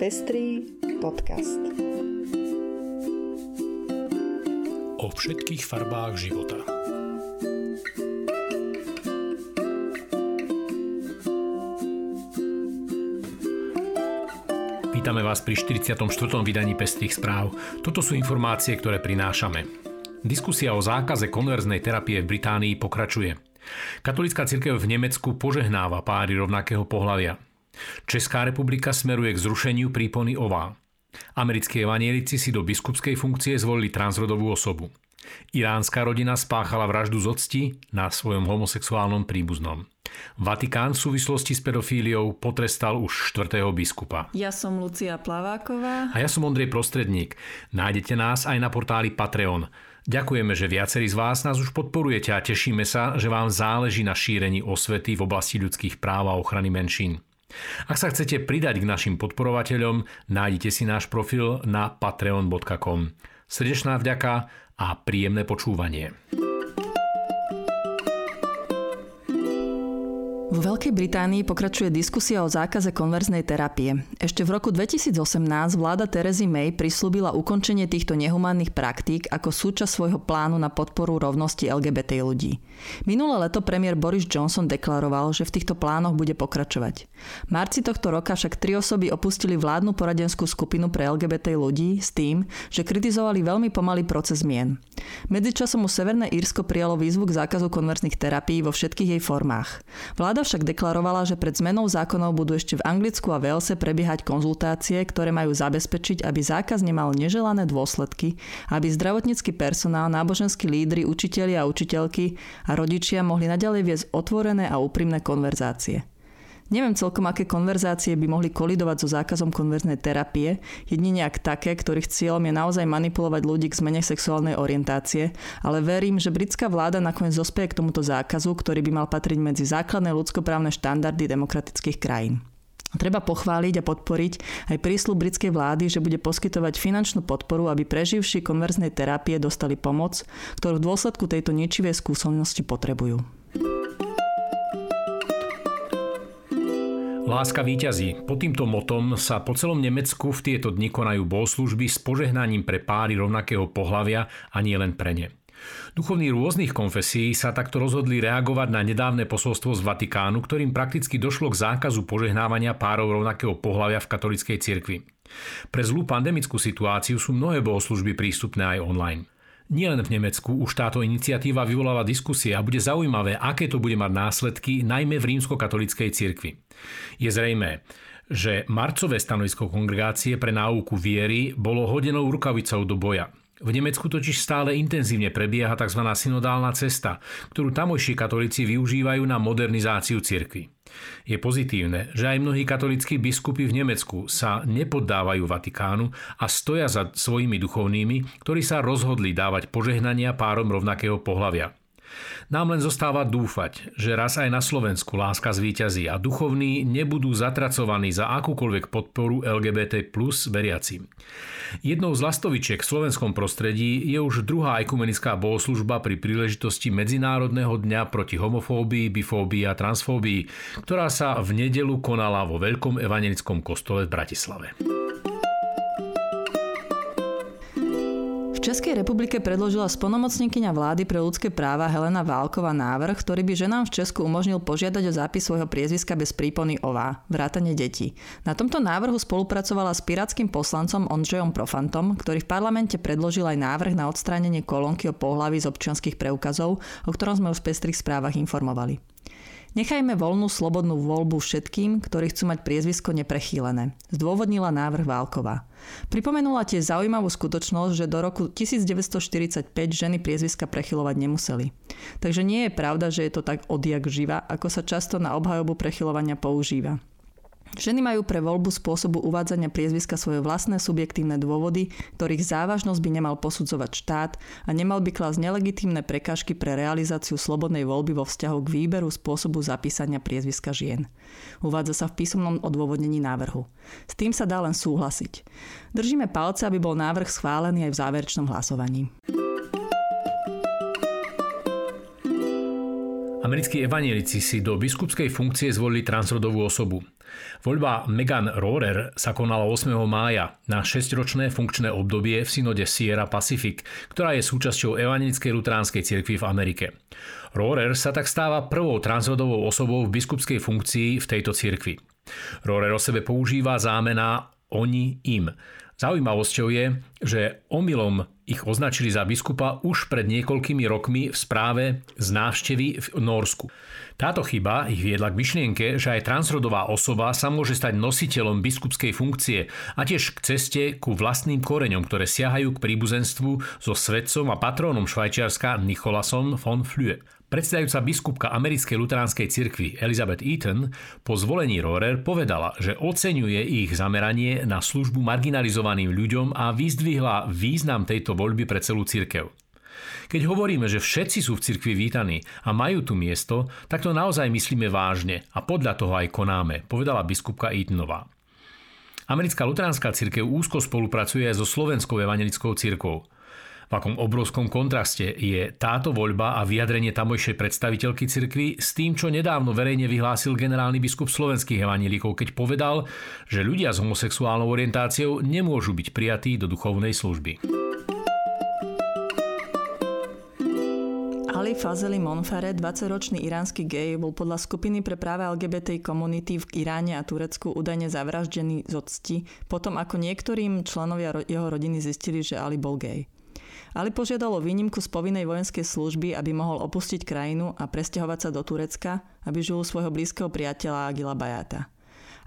Pestrý podcast. O všetkých farbách života. Vítame vás pri 44. vydaní Pestrých správ. Toto sú informácie, ktoré prinášame. Diskusia o zákaze konverznej terapie v Británii pokračuje. Katolická cirkev v Nemecku požehnáva páry rovnakého pohľavia. Česká republika smeruje k zrušeniu prípony OVA. Americkí evanielici si do biskupskej funkcie zvolili transrodovú osobu. Iránska rodina spáchala vraždu z octi na svojom homosexuálnom príbuznom. Vatikán v súvislosti s pedofíliou potrestal už štvrtého biskupa. Ja som Lucia Plaváková. A ja som Ondrej Prostredník. Nájdete nás aj na portáli Patreon. Ďakujeme, že viacerí z vás nás už podporujete a tešíme sa, že vám záleží na šírení osvety v oblasti ľudských práv a ochrany menšín. Ak sa chcete pridať k našim podporovateľom, nájdete si náš profil na patreon.com. Srdečná vďaka a príjemné počúvanie. V Veľkej Británii pokračuje diskusia o zákaze konverznej terapie. Ešte v roku 2018 vláda Terezy May prislúbila ukončenie týchto nehumánnych praktík ako súčasť svojho plánu na podporu rovnosti LGBT ľudí. Minulé leto premiér Boris Johnson deklaroval, že v týchto plánoch bude pokračovať. V marci tohto roka však tri osoby opustili vládnu poradenskú skupinu pre LGBT ľudí s tým, že kritizovali veľmi pomalý proces zmien. Medzičasom už Severné Írsko prijalo výzvu k zákazu konverzných terapií vo všetkých jej formách. Vláda však deklarovala, že pred zmenou zákonov budú ešte v Anglicku a Velse prebiehať konzultácie, ktoré majú zabezpečiť, aby zákaz nemal neželané dôsledky, aby zdravotnícky personál, náboženskí lídry, učitelia a učiteľky a rodičia mohli naďalej viesť otvorené a úprimné konverzácie. Neviem celkom, aké konverzácie by mohli kolidovať so zákazom konverznej terapie, jedine ak také, ktorých cieľom je naozaj manipulovať ľudí k zmene sexuálnej orientácie, ale verím, že britská vláda nakoniec zospeje k tomuto zákazu, ktorý by mal patriť medzi základné ľudskoprávne štandardy demokratických krajín. Treba pochváliť a podporiť aj prísľub britskej vlády, že bude poskytovať finančnú podporu, aby preživší konverznej terapie dostali pomoc, ktorú v dôsledku tejto ničivej skúsenosti potrebujú. Láska víťazí. Pod týmto motom sa po celom Nemecku v tieto dni konajú bohoslužby s požehnaním pre páry rovnakého pohlavia a nie len pre ne. Duchovní rôznych konfesí sa takto rozhodli reagovať na nedávne posolstvo z Vatikánu, ktorým prakticky došlo k zákazu požehnávania párov rovnakého pohľavia v katolickej cirkvi. Pre zlú pandemickú situáciu sú mnohé bohoslužby prístupné aj online. Nielen v Nemecku už táto iniciatíva vyvoláva diskusie a bude zaujímavé, aké to bude mať následky najmä v rímskokatolíckej cirkvi. Je zrejmé, že marcové stanovisko kongregácie pre náuku viery bolo hodenou rukavicou do boja. V Nemecku totiž stále intenzívne prebieha tzv. synodálna cesta, ktorú tamojší katolíci využívajú na modernizáciu cirkvy. Je pozitívne, že aj mnohí katolíckí biskupy v Nemecku sa nepoddávajú Vatikánu a stoja za svojimi duchovnými, ktorí sa rozhodli dávať požehnania párom rovnakého pohľavia. Nám len zostáva dúfať, že raz aj na Slovensku láska zvíťazí a duchovní nebudú zatracovaní za akúkoľvek podporu LGBT plus veriacim. Jednou z lastovičiek v slovenskom prostredí je už druhá ekumenická bohoslužba pri príležitosti Medzinárodného dňa proti homofóbii, bifóbii a transfóbii, ktorá sa v nedelu konala vo Veľkom evangelickom kostole v Bratislave. Českej republike predložila splnomocníkyňa vlády pre ľudské práva Helena Válková návrh, ktorý by ženám v Česku umožnil požiadať o zápis svojho priezviska bez prípony OVA, vrátane detí. Na tomto návrhu spolupracovala s pirátskym poslancom Ondřejom Profantom, ktorý v parlamente predložil aj návrh na odstránenie kolónky o pohlavy z občianských preukazov, o ktorom sme už v pestrých správach informovali. Nechajme voľnú slobodnú voľbu všetkým, ktorí chcú mať priezvisko neprechýlené, zdôvodnila návrh Válková. Pripomenula tiež zaujímavú skutočnosť, že do roku 1945 ženy priezviska prechylovať nemuseli. Takže nie je pravda, že je to tak odjak živa, ako sa často na obhajobu prechylovania používa. Ženy majú pre voľbu spôsobu uvádzania priezviska svoje vlastné subjektívne dôvody, ktorých závažnosť by nemal posudzovať štát a nemal by klásť nelegitímne prekážky pre realizáciu slobodnej voľby vo vzťahu k výberu spôsobu zapísania priezviska žien. Uvádza sa v písomnom odôvodnení návrhu. S tým sa dá len súhlasiť. Držíme palce, aby bol návrh schválený aj v záverečnom hlasovaní. Americkí evanielici si do biskupskej funkcie zvolili transrodovú osobu. Voľba Megan Rohrer sa konala 8. mája na 6-ročné funkčné obdobie v synode Sierra Pacific, ktorá je súčasťou Evangelickej luteránskej cirkvi v Amerike. Rohrer sa tak stáva prvou transrodovou osobou v biskupskej funkcii v tejto cirkvi. Rohrer o sebe používa zámená oni im. Zaujímavosťou je, že omylom ich označili za biskupa už pred niekoľkými rokmi v správe z návštevy v Norsku. Táto chyba ich viedla k myšlienke, že aj transrodová osoba sa môže stať nositeľom biskupskej funkcie a tiež k ceste ku vlastným koreňom, ktoré siahajú k príbuzenstvu so svedcom a patrónom Švajčiarska Nicholasom von Flue. Predsedajúca biskupka americkej luteránskej cirkvi Elizabeth Eaton po zvolení Rohrer povedala, že oceňuje ich zameranie na službu marginalizovaným ľuďom a vyzdvihla význam tejto voľby pre celú cirkev. Keď hovoríme, že všetci sú v cirkvi vítaní a majú tu miesto, tak to naozaj myslíme vážne a podľa toho aj konáme, povedala biskupka Eatonová. Americká luteránska cirkev úzko spolupracuje aj so slovenskou evangelickou cirkvou. V akom obrovskom kontraste je táto voľba a vyjadrenie tamojšej predstaviteľky cirkvy s tým, čo nedávno verejne vyhlásil generálny biskup slovenských evanílikov, keď povedal, že ľudia s homosexuálnou orientáciou nemôžu byť prijatí do duchovnej služby. Ali Fazeli Monfare, 20-ročný iránsky gej, bol podľa skupiny pre práve LGBT komunity v Iráne a Turecku údajne zavraždený z octi, potom ako niektorým členovia jeho rodiny zistili, že Ali bol gej. Ali požiadal o výnimku z povinnej vojenskej služby, aby mohol opustiť krajinu a presťahovať sa do Turecka, aby žil svojho blízkeho priateľa Agila Bajata.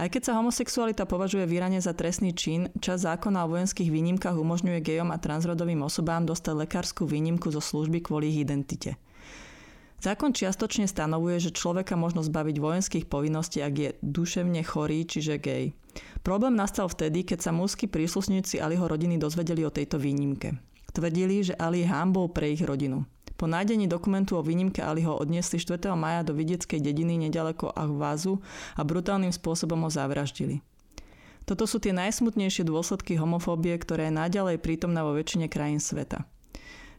Aj keď sa homosexualita považuje v Iráne za trestný čin, čas zákona o vojenských výnimkách umožňuje gejom a transrodovým osobám dostať lekárskú výnimku zo služby kvôli ich identite. Zákon čiastočne stanovuje, že človeka možno zbaviť vojenských povinností, ak je duševne chorý, čiže gej. Problém nastal vtedy, keď sa mužskí príslušníci Aliho rodiny dozvedeli o tejto výnimke. Tvrdili, že Ali je hambou pre ich rodinu. Po nájdení dokumentu o výnimke Ali ho odniesli 4. maja do vidieckej dediny nedaleko Ahvázu a brutálnym spôsobom ho zavraždili. Toto sú tie najsmutnejšie dôsledky homofóbie, ktoré je naďalej prítomná vo väčšine krajín sveta.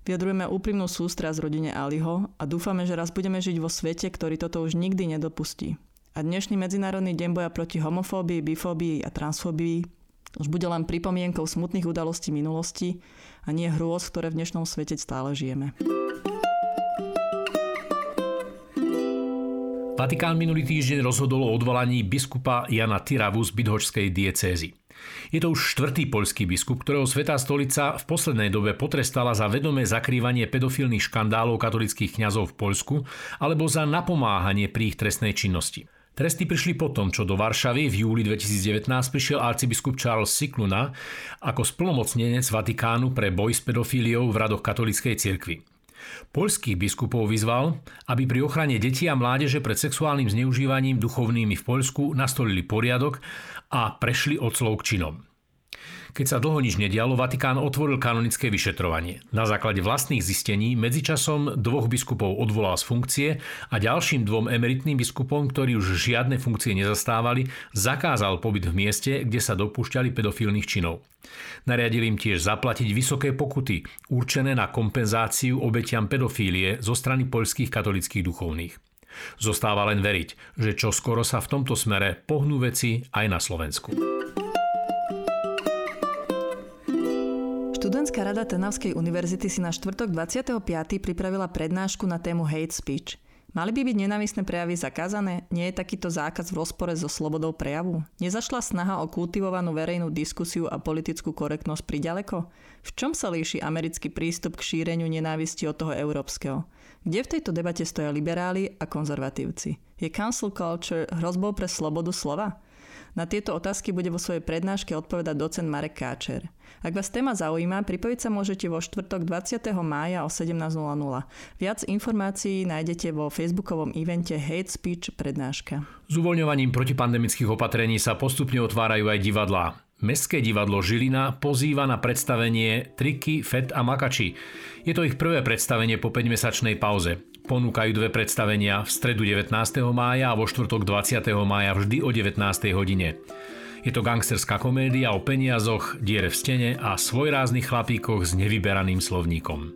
Vyjadrujeme úprimnú sústrasť rodine Aliho a dúfame, že raz budeme žiť vo svete, ktorý toto už nikdy nedopustí. A dnešný Medzinárodný deň boja proti homofóbii, bifóbii a transfóbii už bude len pripomienkou smutných udalostí minulosti a nie hrôz, ktoré v dnešnom svete stále žijeme. Vatikán minulý týždeň rozhodol o odvolaní biskupa Jana Tyravu z bydhočskej diecézy. Je to už štvrtý poľský biskup, ktorého Svetá stolica v poslednej dobe potrestala za vedomé zakrývanie pedofilných škandálov katolických kňazov v Poľsku alebo za napomáhanie pri ich trestnej činnosti. Tresty prišli potom, čo do Varšavy v júli 2019 prišiel arcibiskup Charles Sikluna ako splnomocnenec Vatikánu pre boj s pedofíliou v radoch katolíckej cirkvi. Poľských biskupov vyzval, aby pri ochrane detí a mládeže pred sexuálnym zneužívaním duchovnými v Poľsku nastolili poriadok a prešli od slov k činom. Keď sa dlho nič nedialo, Vatikán otvoril kanonické vyšetrovanie. Na základe vlastných zistení medzičasom dvoch biskupov odvolal z funkcie a ďalším dvom emeritným biskupom, ktorí už žiadne funkcie nezastávali, zakázal pobyt v mieste, kde sa dopúšťali pedofilných činov. Nariadil im tiež zaplatiť vysoké pokuty, určené na kompenzáciu obetiam pedofílie zo strany poľských katolických duchovných. Zostáva len veriť, že čo skoro sa v tomto smere pohnú veci aj na Slovensku. Študentská rada Trnavskej univerzity si na štvrtok 25. pripravila prednášku na tému hate speech. Mali by byť nenávistné prejavy zakázané? Nie je takýto zákaz v rozpore so slobodou prejavu? Nezašla snaha o kultivovanú verejnú diskusiu a politickú korektnosť priďaleko? V čom sa líši americký prístup k šíreniu nenávisti od toho európskeho? Kde v tejto debate stoja liberáli a konzervatívci? Je cancel culture hrozbou pre slobodu slova? Na tieto otázky bude vo svojej prednáške odpovedať docent Marek Káčer. Ak vás téma zaujíma, pripojiť sa môžete vo štvrtok 20. mája o 17.00. Viac informácií nájdete vo facebookovom evente Hate Speech prednáška. S uvoľňovaním protipandemických opatrení sa postupne otvárajú aj divadlá. Mestské divadlo Žilina pozýva na predstavenie Triky, Fet a Makači. Je to ich prvé predstavenie po 5-mesačnej pauze. Ponúkajú dve predstavenia v stredu 19. mája a vo štvrtok 20. mája vždy o 19. hodine. Je to gangsterská komédia o peniazoch, diere v stene a svojráznych chlapíkoch s nevyberaným slovníkom.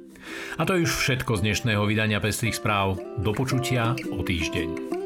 A to je už všetko z dnešného vydania Pestrých správ. Do počutia o týždeň.